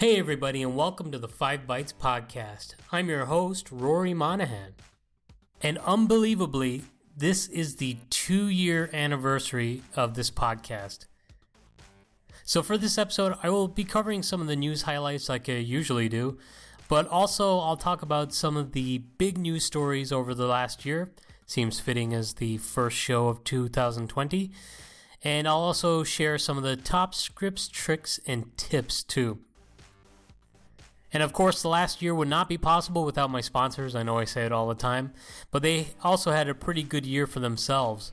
Hey, everybody, and welcome to the Five Bytes Podcast. I'm your host, Rory Monahan. And unbelievably, this is the two year anniversary of this podcast. So, for this episode, I will be covering some of the news highlights like I usually do, but also I'll talk about some of the big news stories over the last year. Seems fitting as the first show of 2020. And I'll also share some of the top scripts, tricks, and tips too. And of course, the last year would not be possible without my sponsors. I know I say it all the time, but they also had a pretty good year for themselves.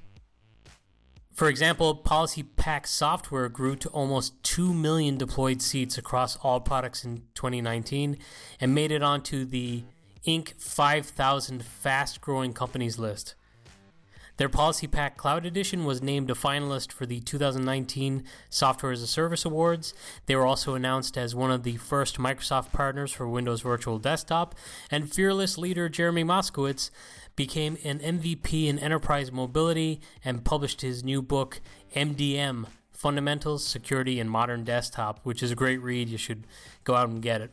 For example, PolicyPak software grew to almost 2 million deployed seats across all products in 2019 and made it onto the Inc. 5000 fast growing companies list. Their PolicyPak Cloud Edition was named a finalist for the 2019 Software as a Service Awards. They were also announced as one of the first Microsoft partners for Windows Virtual Desktop, and fearless leader Jeremy Moskowitz became an MVP in enterprise mobility and published his new book, MDM Fundamentals, Security, and Modern Desktop, which is a great read. You should go out and get it.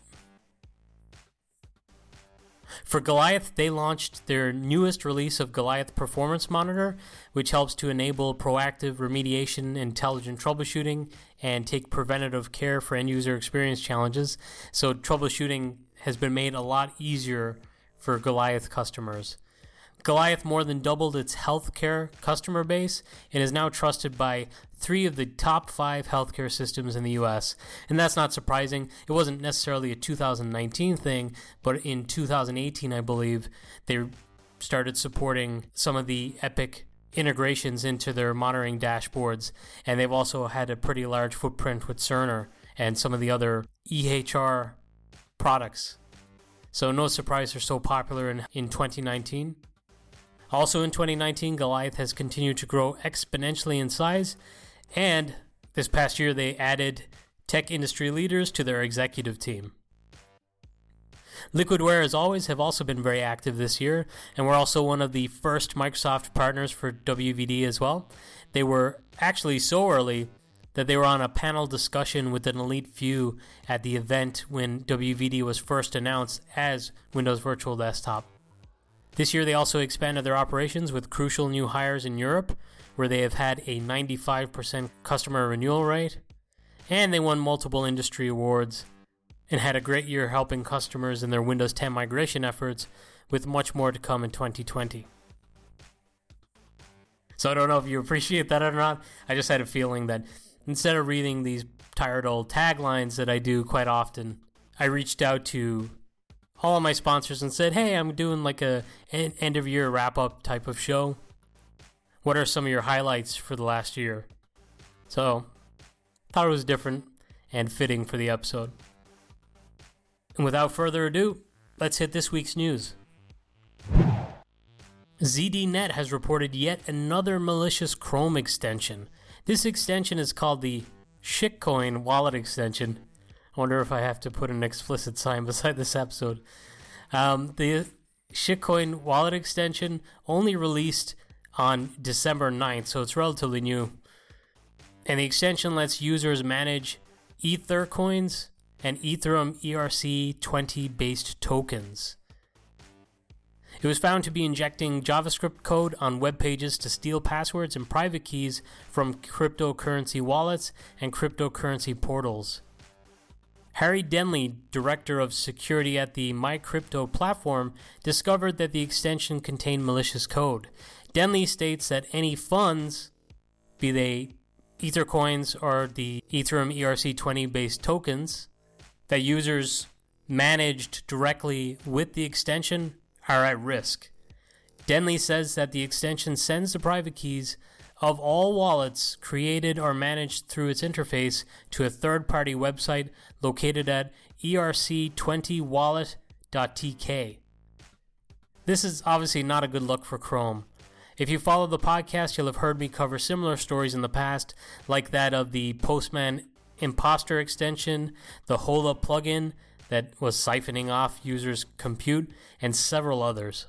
For Goliath, they launched their newest release of Goliath Performance Monitor, which helps to enable proactive remediation, intelligent troubleshooting, and take preventative care for end user experience challenges. So, troubleshooting has been made a lot easier for Goliath customers. Goliath more than doubled its healthcare customer base and is now trusted by three of the top five healthcare systems in the US. And that's not surprising. It wasn't necessarily a 2019 thing, but in 2018, I believe, they started supporting some of the Epic integrations into their monitoring dashboards. And they've also had a pretty large footprint with Cerner and some of the other EHR products. So, no surprise they're so popular in, in 2019. Also in 2019, Goliath has continued to grow exponentially in size, and this past year they added tech industry leaders to their executive team. Liquidware, as always, have also been very active this year, and we're also one of the first Microsoft partners for WVD as well. They were actually so early that they were on a panel discussion with an elite few at the event when WVD was first announced as Windows Virtual Desktop. This year, they also expanded their operations with crucial new hires in Europe, where they have had a 95% customer renewal rate, and they won multiple industry awards and had a great year helping customers in their Windows 10 migration efforts, with much more to come in 2020. So I don't know if you appreciate that or not. I just had a feeling that instead of reading these tired old taglines that I do quite often, I reached out to all of my sponsors and said, "Hey, I'm doing like a end of year wrap up type of show. What are some of your highlights for the last year?" So, thought it was different and fitting for the episode. And without further ado, let's hit this week's news. ZDNet has reported yet another malicious Chrome extension. This extension is called the Shitcoin wallet extension I wonder if I have to put an explicit sign beside this episode. Um, the Shitcoin wallet extension only released on December 9th, so it's relatively new. And the extension lets users manage Ether coins and Ethereum ERC20 based tokens. It was found to be injecting JavaScript code on web pages to steal passwords and private keys from cryptocurrency wallets and cryptocurrency portals. Harry Denley, director of security at the MyCrypto platform, discovered that the extension contained malicious code. Denley states that any funds, be they Ether coins or the Ethereum ERC20 based tokens, that users managed directly with the extension are at risk. Denley says that the extension sends the private keys of all wallets created or managed through its interface to a third party website located at erc20wallet.tk. This is obviously not a good look for Chrome. If you follow the podcast, you'll have heard me cover similar stories in the past, like that of the Postman Imposter extension, the Hola plugin that was siphoning off users' compute, and several others.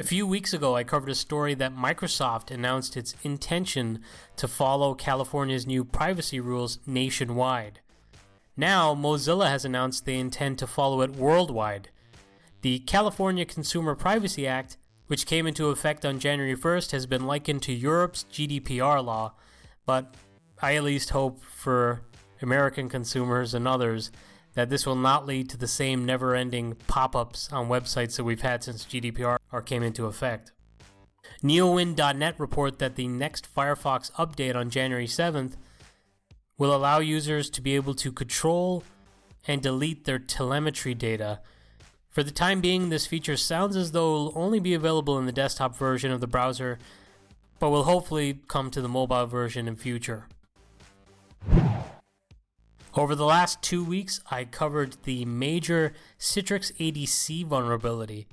A few weeks ago, I covered a story that Microsoft announced its intention to follow California's new privacy rules nationwide. Now, Mozilla has announced they intend to follow it worldwide. The California Consumer Privacy Act, which came into effect on January 1st, has been likened to Europe's GDPR law, but I at least hope for American consumers and others that this will not lead to the same never ending pop ups on websites that we've had since GDPR came into effect. Neowin.net report that the next Firefox update on January 7th will allow users to be able to control and delete their telemetry data. For the time being, this feature sounds as though it will only be available in the desktop version of the browser, but will hopefully come to the mobile version in future. Over the last two weeks, I covered the major Citrix ADC vulnerability.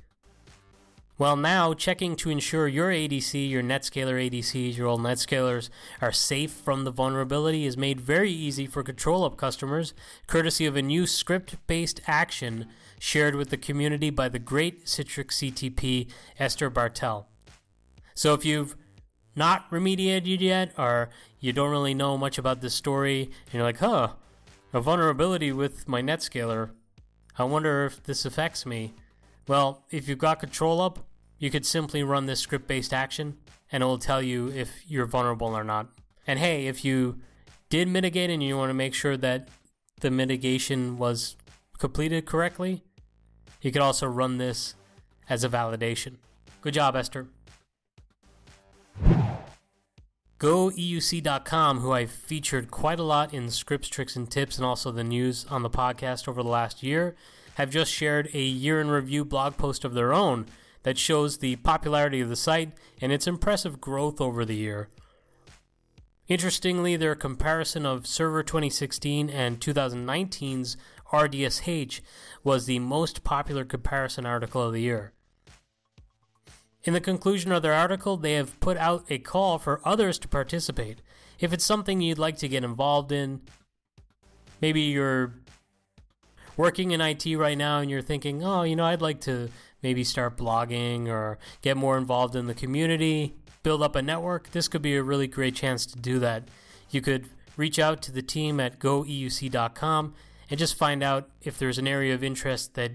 Well, now checking to ensure your ADC, your Netscaler ADCs, your old Netscalers are safe from the vulnerability is made very easy for ControlUp customers, courtesy of a new script based action shared with the community by the great Citrix CTP Esther Barthel. So if you've not remediated yet, or you don't really know much about this story, and you're like, huh, a vulnerability with my Netscaler. I wonder if this affects me. Well, if you've got control up, you could simply run this script based action and it will tell you if you're vulnerable or not. And hey, if you did mitigate and you want to make sure that the mitigation was completed correctly, you could also run this as a validation. Good job, Esther. GoEUC.com, who I've featured quite a lot in scripts, tricks, and tips, and also the news on the podcast over the last year, have just shared a year in review blog post of their own that shows the popularity of the site and its impressive growth over the year. Interestingly, their comparison of Server 2016 and 2019's RDSH was the most popular comparison article of the year. In the conclusion of their article, they have put out a call for others to participate. If it's something you'd like to get involved in, maybe you're working in IT right now and you're thinking, oh, you know, I'd like to maybe start blogging or get more involved in the community, build up a network, this could be a really great chance to do that. You could reach out to the team at goeuc.com and just find out if there's an area of interest that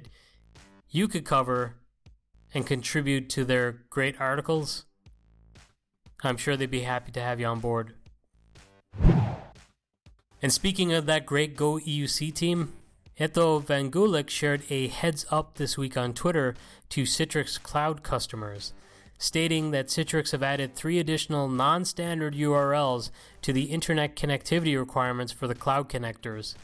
you could cover and contribute to their great articles, I'm sure they'd be happy to have you on board. And speaking of that great Go EUC team, Eltjo Van Gulik shared a heads up this week on Twitter to Citrix Cloud customers, stating that Citrix have added three additional non standard URLs to the internet connectivity requirements for the cloud connectors.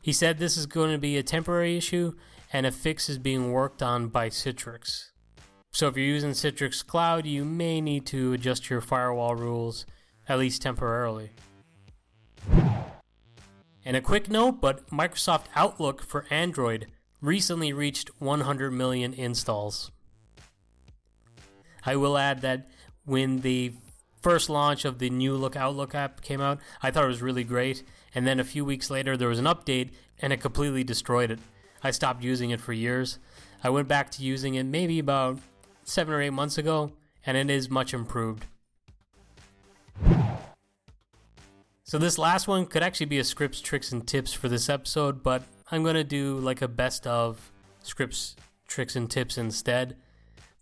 He said this is going to be a temporary issue and a fix is being worked on by Citrix. So if you're using Citrix Cloud, you may need to adjust your firewall rules, at least temporarily. And a quick note, but Microsoft Outlook for Android recently reached 100 million installs. I will add that when the first launch of the new Look Outlook app came out, I thought it was really great. And then a few weeks later, there was an update and it completely destroyed it. I stopped using it for years. I went back to using it maybe about seven or eight months ago, and it is much improved. So, this last one could actually be a scripts, tricks, and tips for this episode, but I'm going to do like a best of scripts, tricks, and tips instead.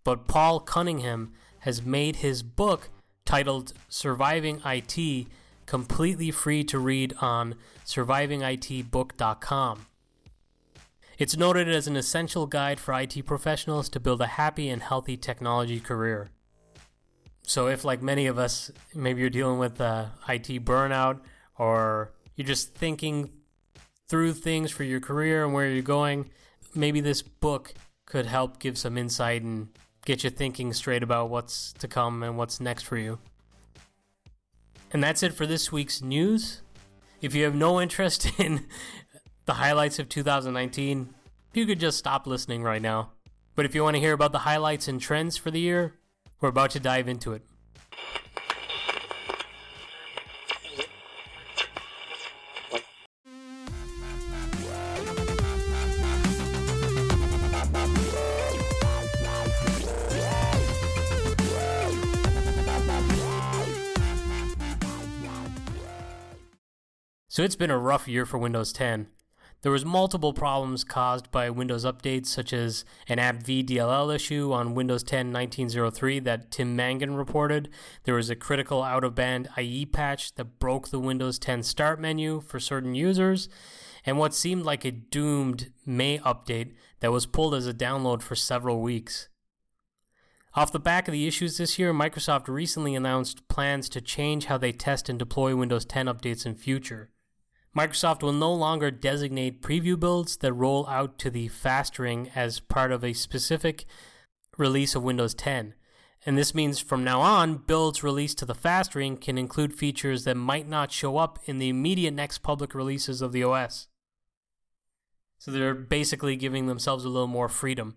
But Paul Cunningham has made his book titled Surviving IT completely free to read on survivingitbook.com. It's noted as an essential guide for IT professionals to build a happy and healthy technology career. So, if, like many of us, maybe you're dealing with uh, IT burnout or you're just thinking through things for your career and where you're going, maybe this book could help give some insight and get you thinking straight about what's to come and what's next for you. And that's it for this week's news. If you have no interest in the highlights of 2019, you could just stop listening right now. But if you want to hear about the highlights and trends for the year, we're about to dive into it. So it's been a rough year for Windows 10. There was multiple problems caused by Windows updates such as an AppV DLL issue on Windows 10 1903 that Tim Mangan reported. There was a critical out of band IE patch that broke the Windows 10 start menu for certain users, and what seemed like a doomed May update that was pulled as a download for several weeks. Off the back of the issues this year, Microsoft recently announced plans to change how they test and deploy Windows 10 updates in future. Microsoft will no longer designate preview builds that roll out to the fast ring as part of a specific release of Windows 10. And this means from now on, builds released to the fast ring can include features that might not show up in the immediate next public releases of the OS. So they're basically giving themselves a little more freedom.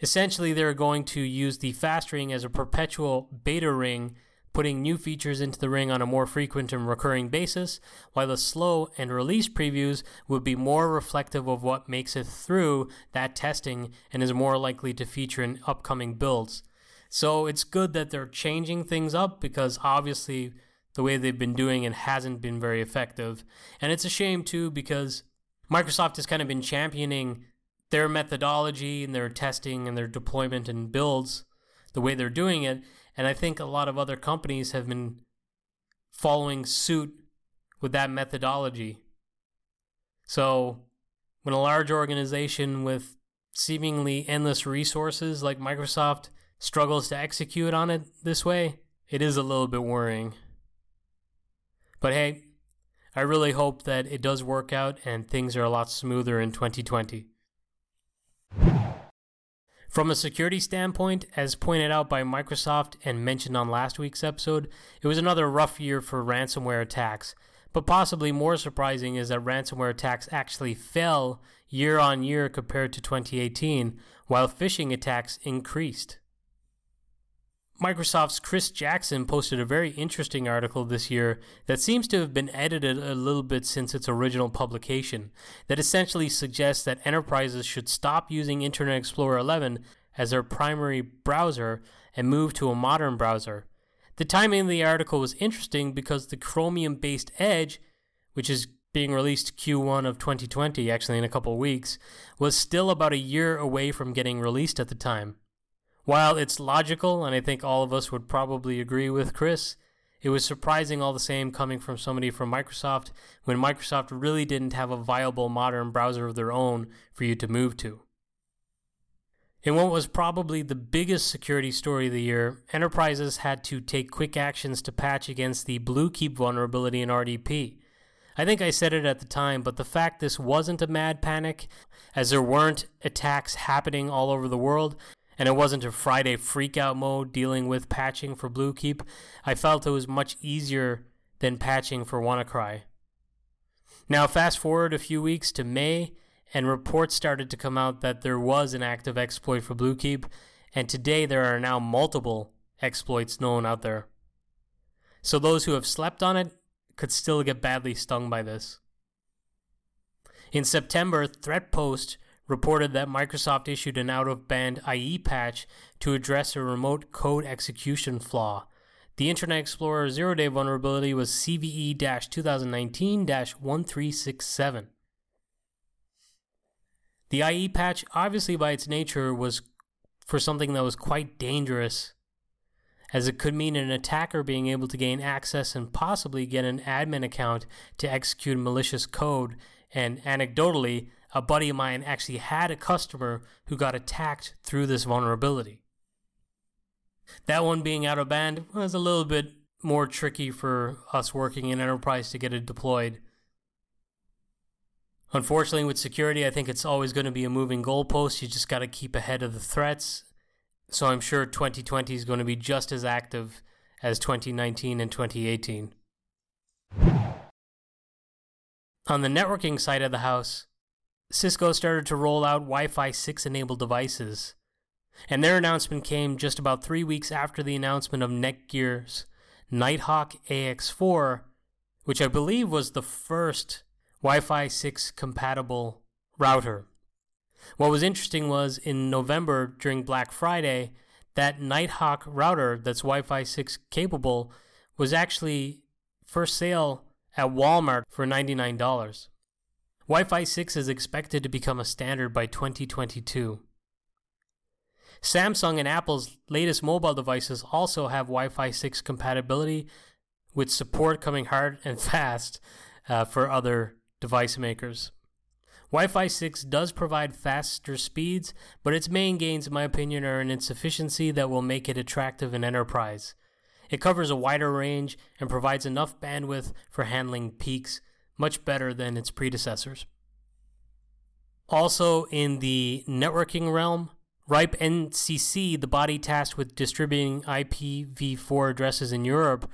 Essentially, they're going to use the fast ring as a perpetual beta ring putting new features into the ring on a more frequent and recurring basis, while the slow and release previews would be more reflective of what makes it through that testing and is more likely to feature in upcoming builds. So it's good that they're changing things up because obviously the way they've been doing it hasn't been very effective. And it's a shame too because Microsoft has kind of been championing their methodology and their testing and their deployment and builds the way they're doing it and I think a lot of other companies have been following suit with that methodology. So, when a large organization with seemingly endless resources like Microsoft struggles to execute on it this way, it is a little bit worrying. But hey, I really hope that it does work out and things are a lot smoother in 2020. From a security standpoint, as pointed out by Microsoft and mentioned on last week's episode, it was another rough year for ransomware attacks. But possibly more surprising is that ransomware attacks actually fell year on year compared to 2018, while phishing attacks increased. Microsoft's Chris Jackson posted a very interesting article this year that seems to have been edited a little bit since its original publication, that essentially suggests that enterprises should stop using Internet Explorer 11 as their primary browser and move to a modern browser. The timing of the article was interesting because the Chromium based Edge, which is being released Q1 of 2020, actually in a couple weeks, was still about a year away from getting released at the time. While it's logical, and I think all of us would probably agree with Chris, it was surprising all the same coming from somebody from Microsoft when Microsoft really didn't have a viable modern browser of their own for you to move to. In what was probably the biggest security story of the year, enterprises had to take quick actions to patch against the Bluekeep vulnerability in RDP. I think I said it at the time, but the fact this wasn't a mad panic, as there weren't attacks happening all over the world, and it wasn't a Friday freakout mode dealing with patching for Bluekeep, I felt it was much easier than patching for WannaCry. Now, fast forward a few weeks to May, and reports started to come out that there was an active exploit for Bluekeep, and today there are now multiple exploits known out there. So those who have slept on it could still get badly stung by this. In September, ThreatPost reported that Microsoft issued an out of band IE patch to address a remote code execution flaw. The Internet Explorer zero day vulnerability was CVE 2019 1367. The IE patch, obviously by its nature, was for something that was quite dangerous, as it could mean an attacker being able to gain access and possibly get an admin account to execute malicious code, and anecdotally, a buddy of mine actually had a customer who got attacked through this vulnerability. That one being out of band was a little bit more tricky for us working in enterprise to get it deployed. Unfortunately, with security, I think it's always going to be a moving goalpost. You just got to keep ahead of the threats. So I'm sure 2020 is going to be just as active as 2019 and 2018. On the networking side of the house, Cisco started to roll out Wi Fi 6 enabled devices. And their announcement came just about three weeks after the announcement of Netgear's Nighthawk AX4, which I believe was the first Wi Fi 6 compatible router. What was interesting was in November during Black Friday, that Nighthawk router that's Wi Fi 6 capable was actually for sale at Walmart for $99. Wi Fi 6 is expected to become a standard by 2022. Samsung and Apple's latest mobile devices also have Wi Fi 6 compatibility, with support coming hard and fast uh, for other device makers. Wi Fi 6 does provide faster speeds, but its main gains, in my opinion, are in its efficiency that will make it attractive in enterprise. It covers a wider range and provides enough bandwidth for handling peaks, much better than its predecessors. Also, in the networking realm, RIPE NCC, the body tasked with distributing IPv4 addresses in Europe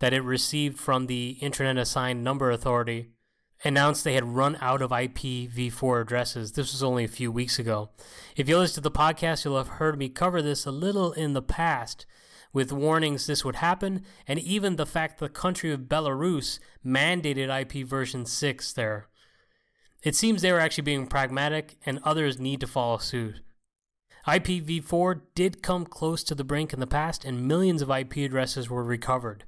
that it received from the Internet Assigned Number Authority, announced they had run out of IPv4 addresses. This was only a few weeks ago. If you listen to the podcast, you'll have heard me cover this a little in the past with warnings this would happen, and even the fact the country of Belarus mandated IP version 6 there. It seems they were actually being pragmatic, and others need to follow suit. IPv4 did come close to the brink in the past, and millions of IP addresses were recovered.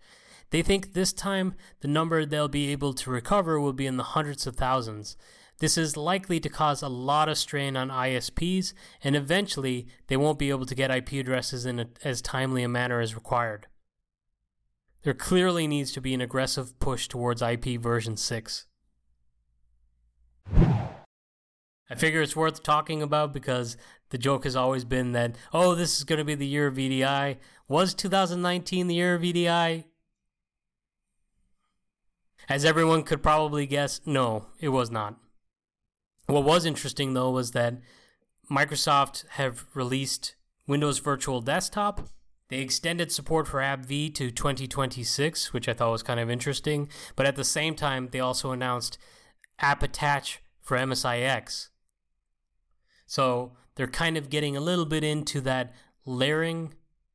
They think this time the number they'll be able to recover will be in the hundreds of thousands. This is likely to cause a lot of strain on ISPs, and eventually they won't be able to get IP addresses in a, as timely a manner as required. There clearly needs to be an aggressive push towards IP version 6. I figure it's worth talking about because the joke has always been that, oh, this is going to be the year of VDI. Was 2019 the year of VDI? As everyone could probably guess, no, it was not. What was interesting though was that Microsoft have released Windows Virtual Desktop. They extended support for AppV to 2026, which I thought was kind of interesting. But at the same time, they also announced App Attach for MSIX. So they're kind of getting a little bit into that layering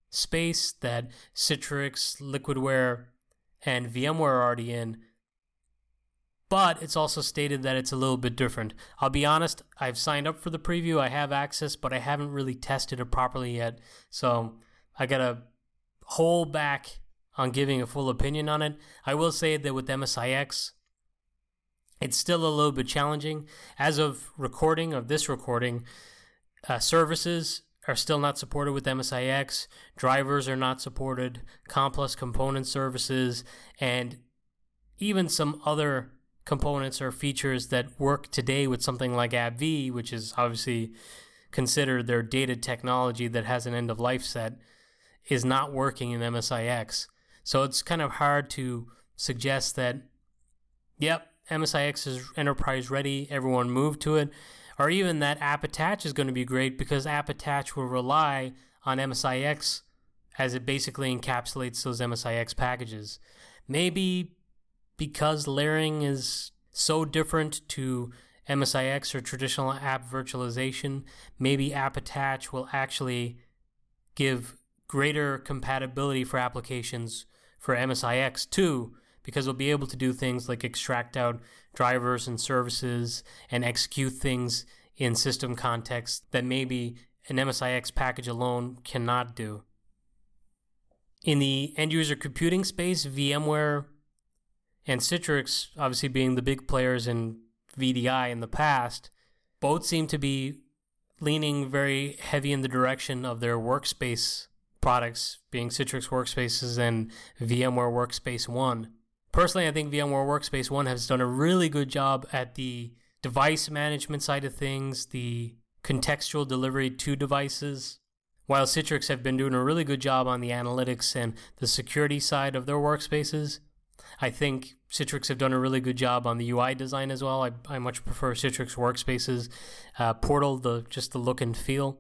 space that Citrix, Liquidware, and VMware are already in, but it's also stated that it's a little bit different. I'll be honest, I've signed up for the preview, I have access, but I haven't really tested it properly yet. So I gotta hold back on giving a full opinion on it. I will say that with MSIX, it's still a little bit challenging. As of recording of this recording, uh, services are still not supported with MSIX, drivers are not supported, Complex component services, and even some other components or features that work today with something like AppV, which is obviously considered their dated technology that has an end of life set, is not working in MSIX. So it's kind of hard to suggest that, yep, MSIX is enterprise ready, everyone move to it, or even that App Attach is going to be great because App Attach will rely on MSIX as it basically encapsulates those MSIX packages. Maybe because layering is so different to MSIX or traditional app virtualization, maybe App Attach will actually give greater compatibility for applications for MSIX too, because we'll be able to do things like extract out drivers and services and execute things in system context that maybe an MSIX package alone cannot do. In the end user computing space, VMware and Citrix, obviously being the big players in VDI in the past, both seem to be leaning very heavy in the direction of their workspace products, being Citrix Workspaces and VMware Workspace ONE. Personally, I think VMware Workspace ONE has done a really good job at the device management side of things, the contextual delivery to devices, while Citrix have been doing a really good job on the analytics and the security side of their workspaces. I think Citrix have done a really good job on the UI design as well. I, I much prefer Citrix Workspaces uh, portal, the just the look and feel.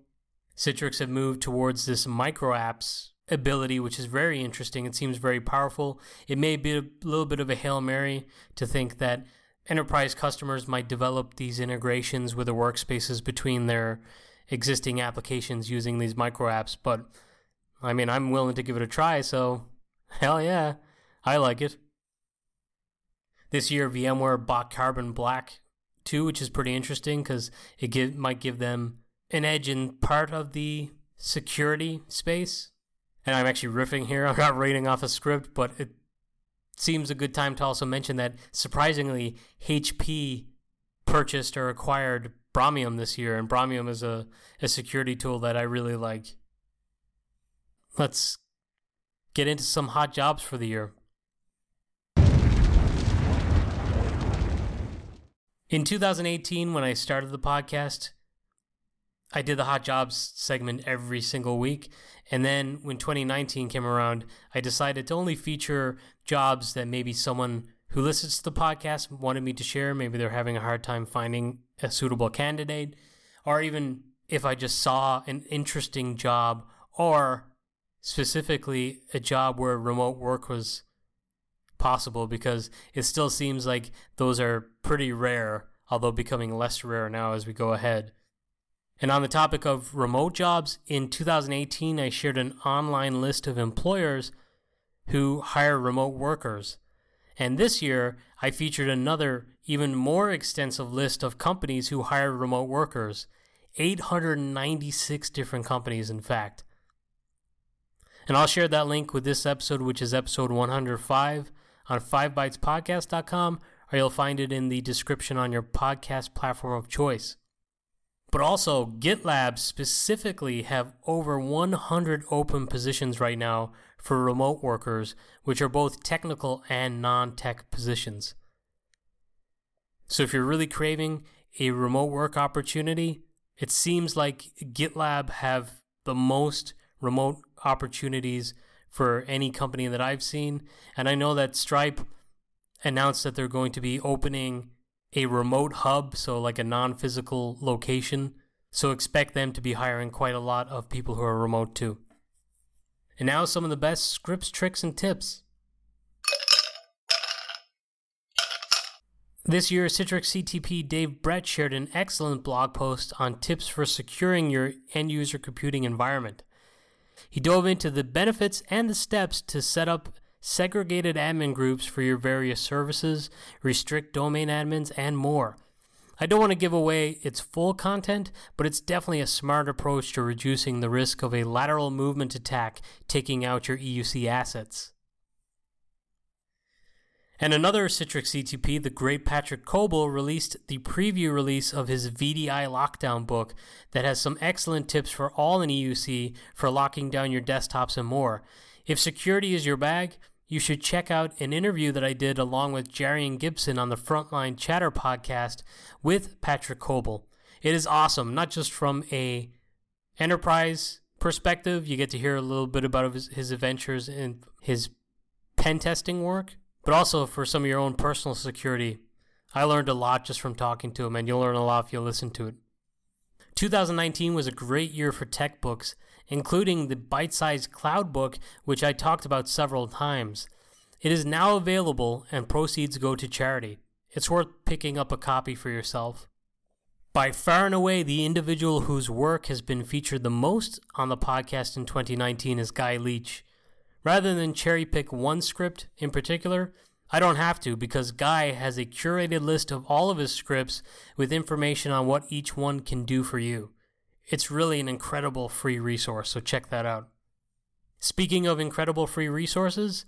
Citrix have moved towards this micro apps ability, which is very interesting. It seems very powerful. It may be a little bit of a hail mary to think that enterprise customers might develop these integrations with the workspaces between their existing applications using these micro apps. But I mean, I'm willing to give it a try. So hell yeah, I like it. This year, VMware bought Carbon Black too, which is pretty interesting because it give, might give them an edge in part of the security space. And I'm actually riffing here. I'm not reading off a script, but it seems a good time to also mention that surprisingly, HP purchased or acquired Bromium this year, and Bromium is a, a security tool that I really like. Let's get into some hot jobs for the year. In 2018, when I started the podcast, I did the hot jobs segment every single week. And then when 2019 came around, I decided to only feature jobs that maybe someone who listens to the podcast wanted me to share. Maybe they're having a hard time finding a suitable candidate, or even if I just saw an interesting job, or specifically a job where remote work was possible, because it still seems like those are pretty rare, although becoming less rare now as we go ahead. And on the topic of remote jobs, in 2018, I shared an online list of employers who hire remote workers. And this year, I featured another, even more extensive list of companies who hire remote workers 896 different companies, in fact. And I'll share that link with this episode, which is episode 105 on 5bytespodcast.com, or you'll find it in the description on your podcast platform of choice. But also, GitLab specifically have over 100 open positions right now for remote workers, which are both technical and non tech positions. So if you're really craving a remote work opportunity, it seems like GitLab have the most remote opportunities for any company that I've seen. And I know that Stripe announced that they're going to be opening a remote hub, so like a non physical location. So expect them to be hiring quite a lot of people who are remote too. And now some of the best scripts, tricks, and tips. This year, Citrix CTP Dave Brett shared an excellent blog post on tips for securing your end user computing environment. He dove into the benefits and the steps to set up segregated admin groups for your various services, restrict domain admins, and more. I don't want to give away its full content, but it's definitely a smart approach to reducing the risk of a lateral movement attack taking out your EUC assets. And another Citrix CTP, the great Patrick Coble, released the preview release of his VDI lockdown book that has some excellent tips for all in EUC for locking down your desktops and more. If security is your bag, you should check out an interview that I did along with Jerry and Gibson on the Frontline Chatter podcast with Patrick Coble. It is awesome, not just from a enterprise perspective, you get to hear a little bit about his, his adventures in his pen testing work, but also for some of your own personal security. I learned a lot just from talking to him, and you'll learn a lot if you listen to it. 2019 was a great year for tech books, including the bite sized cloud book, which I talked about several times. It is now available and proceeds go to charity. It's worth picking up a copy for yourself. By far and away, the individual whose work has been featured the most on the podcast in 2019 is Guy Leech. Rather than cherry pick one script in particular, I don't have to because Guy has a curated list of all of his scripts with information on what each one can do for you. It's really an incredible free resource, so check that out. Speaking of incredible free resources,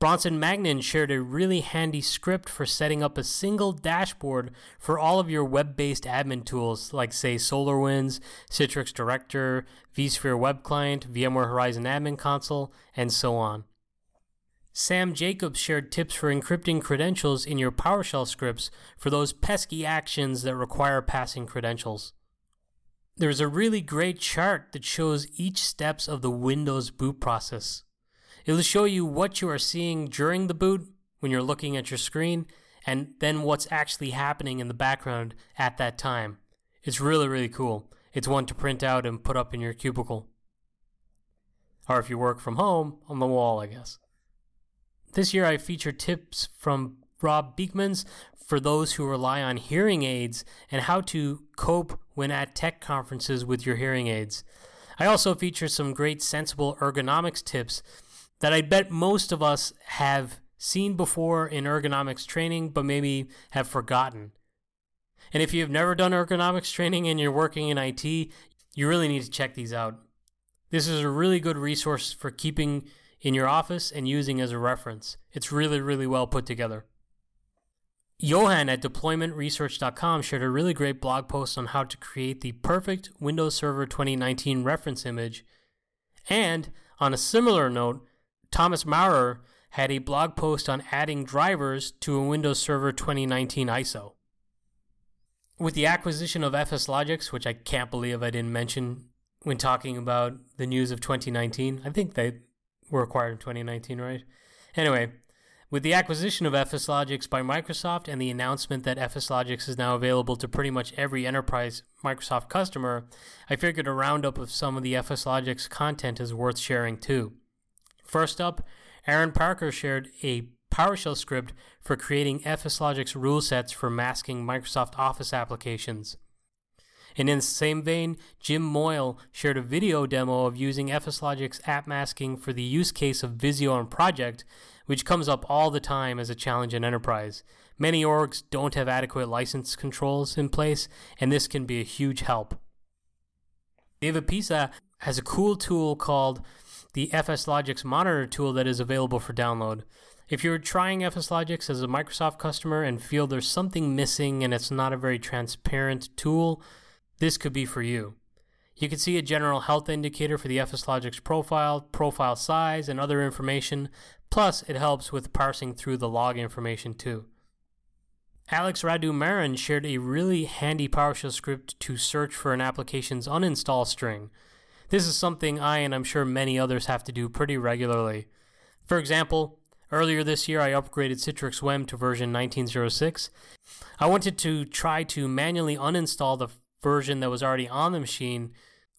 Bronson Magnan shared a really handy script for setting up a single dashboard for all of your web based admin tools, like, say, SolarWinds, Citrix Director, vSphere Web Client, VMware Horizon Admin Console, and so on. Sam Jacobs shared tips for encrypting credentials in your PowerShell scripts for those pesky actions that require passing credentials. There's a really great chart that shows each steps of the Windows boot process. It'll show you what you are seeing during the boot when you're looking at your screen and then what's actually happening in the background at that time. It's really, really cool. It's one to print out and put up in your cubicle. Or if you work from home, on the wall, I guess. This year I featured tips from Rob Beekmans for those who rely on hearing aids and how to cope when at tech conferences with your hearing aids. I also feature some great sensible ergonomics tips that I bet most of us have seen before in ergonomics training, but maybe have forgotten. And if you've never done ergonomics training and you're working in IT, you really need to check these out. This is a really good resource for keeping in your office and using as a reference. It's really, really well put together. Johan at deploymentresearch.com shared a really great blog post on how to create the perfect Windows Server 2019 reference image. And on a similar note, Thomas Maurer had a blog post on adding drivers to a Windows Server 2019 ISO. With the acquisition of FS FSLogix, which I can't believe I didn't mention when talking about the news of 2019, I think they were acquired in 2019, right? Anyway, with the acquisition of FS FSLogix by Microsoft and the announcement that FS FSLogix is now available to pretty much every enterprise Microsoft customer, I figured a roundup of some of the FS FSLogix content is worth sharing too. First up, Aaron Parker shared a PowerShell script for creating FSLogix rule sets for masking Microsoft Office applications. And in the same vein, Jim Moyle shared a video demo of using FSLogix app masking for the use case of Visio on Project, which comes up all the time as a challenge in enterprise. Many orgs don't have adequate license controls in place, and this can be a huge help. David Pisa has a cool tool called the FSLogix Monitor tool that is available for download. If you're trying FSLogix as a Microsoft customer and feel there's something missing and it's not a very transparent tool, this could be for you. You can see a general health indicator for the FSLogix profile, profile size, and other information, plus it helps with parsing through the log information too. Alex Radu Marin shared a really handy PowerShell script to search for an application's uninstall string. This is something I and I'm sure many others have to do pretty regularly. For example, earlier this year I upgraded Citrix WEM to version 1906. I wanted to try to manually uninstall the version that was already on the machine,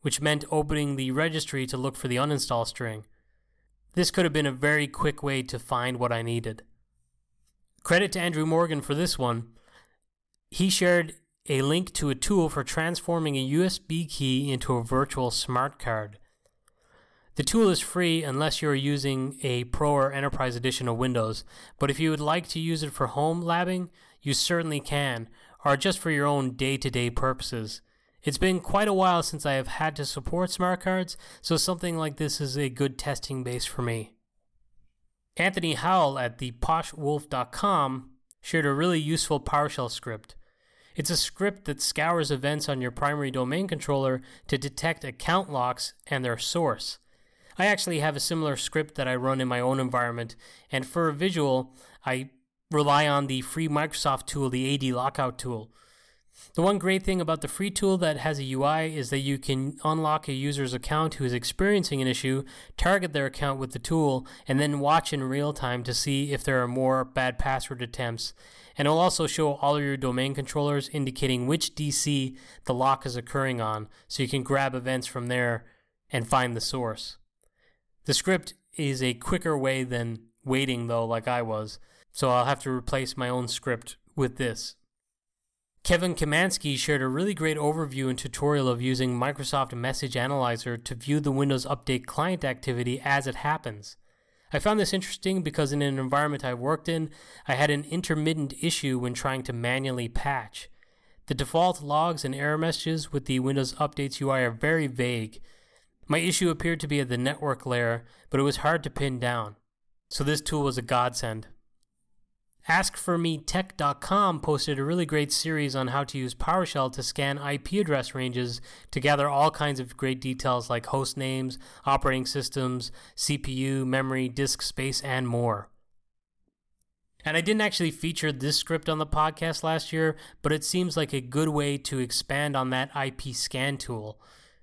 which meant opening the registry to look for the uninstall string. This could have been a very quick way to find what I needed. Credit to Andrew Morgan for this one. He shared a link to a tool for transforming a USB key into a virtual smart card. The tool is free unless you're using a Pro or Enterprise edition of Windows, but if you would like to use it for home labbing, you certainly can, or just for your own day to day purposes. It's been quite a while since I have had to support smart cards, so something like this is a good testing base for me. Anthony Howell at theposhwolf.com shared a really useful PowerShell script. It's a script that scours events on your primary domain controller to detect account locks and their source. I actually have a similar script that I run in my own environment, and for a visual, I rely on the free Microsoft tool, the AD Lockout tool. The one great thing about the free tool that has a UI is that you can unlock a user's account who is experiencing an issue, target their account with the tool, and then watch in real time to see if there are more bad password attempts and it'll also show all of your domain controllers indicating which DC the lock is occurring on, so you can grab events from there and find the source. The script is a quicker way than waiting, though, like I was, so I'll have to replace my own script with this. Kevin Kaminski shared a really great overview and tutorial of using Microsoft Message Analyzer to view the Windows Update client activity as it happens. I found this interesting because in an environment I've worked in, I had an intermittent issue when trying to manually patch. The default logs and error messages with the Windows Updates UI are very vague. My issue appeared to be at the network layer, but it was hard to pin down. So this tool was a godsend. AskForMeTech.com posted a really great series on how to use PowerShell to scan IP address ranges to gather all kinds of great details like host names, operating systems, CPU, memory, disk space, and more. And I didn't actually feature this script on the podcast last year, but it seems like a good way to expand on that IP scan tool.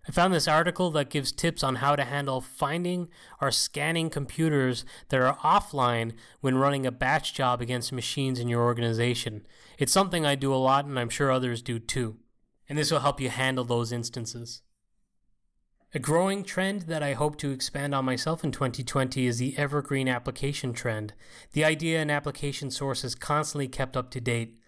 I found this article that gives tips on how to handle finding or scanning computers that are offline when running a batch job against machines in your organization. It's something I do a lot, and I'm sure others do too. And this will help you handle those instances. A growing trend that I hope to expand on myself in 2020 is the evergreen application trend. The idea an application source is constantly kept up to date.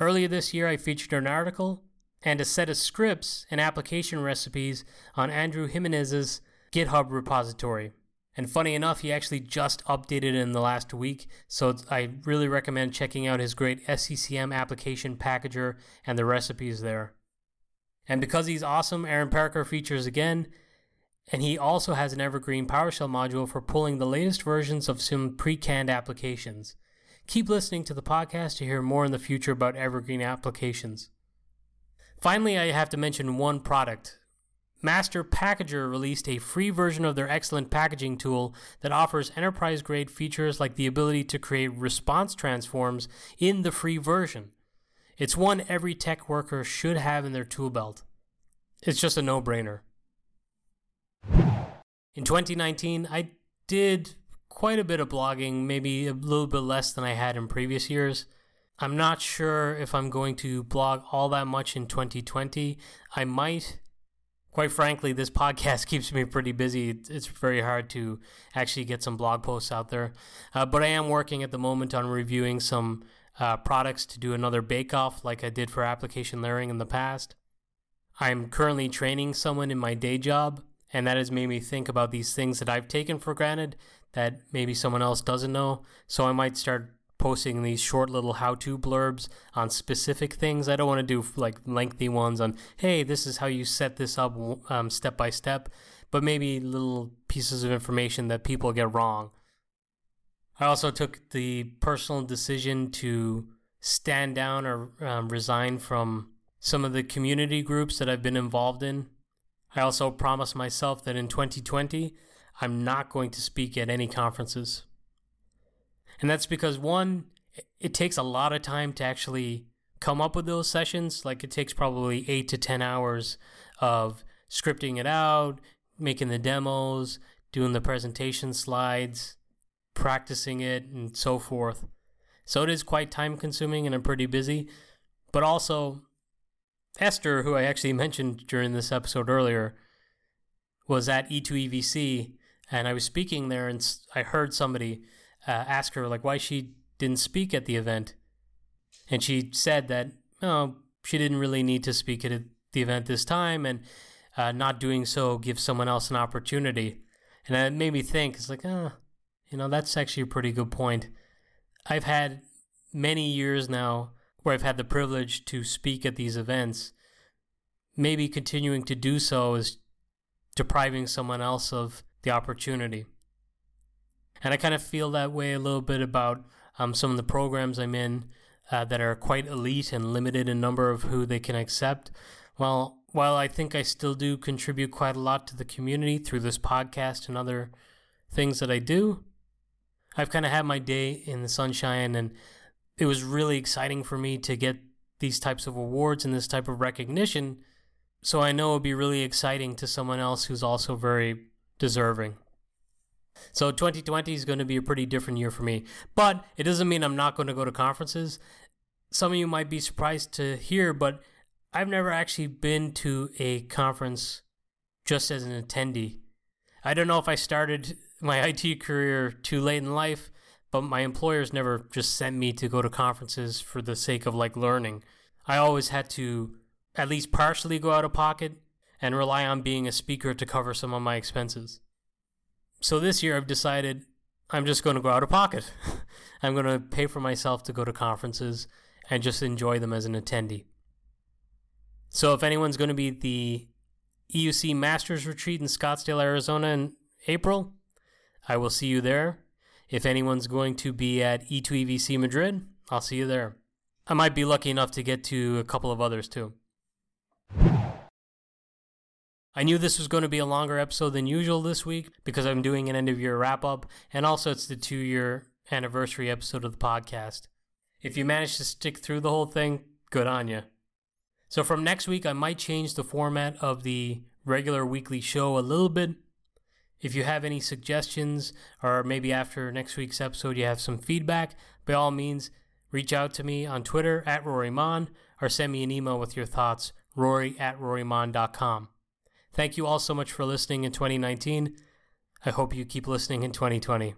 Earlier this year, I featured an article and a set of scripts and application recipes on Andrew Jimenez's GitHub repository. And funny enough, he actually just updated in the last week, so I really recommend checking out his great SCCM application packager and the recipes there. And because he's awesome, Aaron Parker features again, And he also has an Evergreen PowerShell module for pulling the latest versions of some pre canned applications. Keep listening to the podcast to hear more in the future about Evergreen applications. Finally, I have to mention one product. Master Packager released a free version of their excellent packaging tool that offers enterprise grade features like the ability to create response transforms in the free version. It's one every tech worker should have in their tool belt. It's just a no brainer. In 2019, I did quite a bit of blogging, maybe a little bit less than I had in previous years. I'm not sure if I'm going to blog all that much in 2020. I might. Quite frankly, this podcast keeps me pretty busy. It's very hard to actually get some blog posts out there. Uh, but I am working at the moment on reviewing some uh, products to do another bake off like I did for application layering in the past. I'm currently training someone in my day job and that has made me think about these things that I've taken for granted that maybe someone else doesn't know. So I might start posting these short little how to blurbs on specific things. I don't want to do like lengthy ones on, hey, this is how you set this up um, step by step, but maybe little pieces of information that people get wrong. I also took the personal decision to stand down or um, resign from some of the community groups that I've been involved in I also promised myself that in 2020, I'm not going to speak at any conferences. And that's because one, it takes a lot of time to actually come up with those sessions. Like it takes probably eight to 10 hours of scripting it out, making the demos, doing the presentation slides, practicing it, and so forth. So it is quite time consuming and I'm pretty busy. But also, Esther, who I actually mentioned during this episode earlier, was at E2EVC, and I was speaking there, and I heard somebody uh, ask her like why she didn't speak at the event, and she said that no, she didn't really need to speak at the event this time, and uh, not doing so gives someone else an opportunity, and that made me think. It's like, oh, you know, that's actually a pretty good point. I've had many years now where I've had the privilege to speak at these events, maybe continuing to do so is depriving someone else of the opportunity. And I kind of feel that way a little bit about um, some of the programs I'm in uh, that are quite elite and limited in number of who they can accept. Well, while I think I still do contribute quite a lot to the community through this podcast and other things that I do, I've kind of had my day in the sunshine and it was really exciting for me to get these types of awards and this type of recognition. So I know it'll be really exciting to someone else who's also very deserving. So 2020 is going to be a pretty different year for me, but it doesn't mean I'm not going to go to conferences. Some of you might be surprised to hear, but I've never actually been to a conference just as an attendee. I don't know if I started my IT career too late in life, but my employers never just sent me to go to conferences for the sake of like learning. I always had to at least partially go out of pocket and rely on being a speaker to cover some of my expenses. So this year I've decided I'm just going to go out of pocket. I'm going to pay for myself to go to conferences and just enjoy them as an attendee. So if anyone's going to be the EUC Masters Retreat in Scottsdale, Arizona in April, I will see you there. If anyone's going to be at E2EVC Madrid, I'll see you there. I might be lucky enough to get to a couple of others too. I knew this was going to be a longer episode than usual this week because I'm doing an end of year wrap up, and also it's the two year anniversary episode of the podcast. If you managed to stick through the whole thing, good on you. So from next week, I might change the format of the regular weekly show a little bit if you have any suggestions, or maybe after next week's episode you have some feedback, by all means, reach out to me on Twitter at RoryMon or send me an email with your thoughts, rory at rorymon.com. Thank you all so much for listening in 2019. I hope you keep listening in 2020.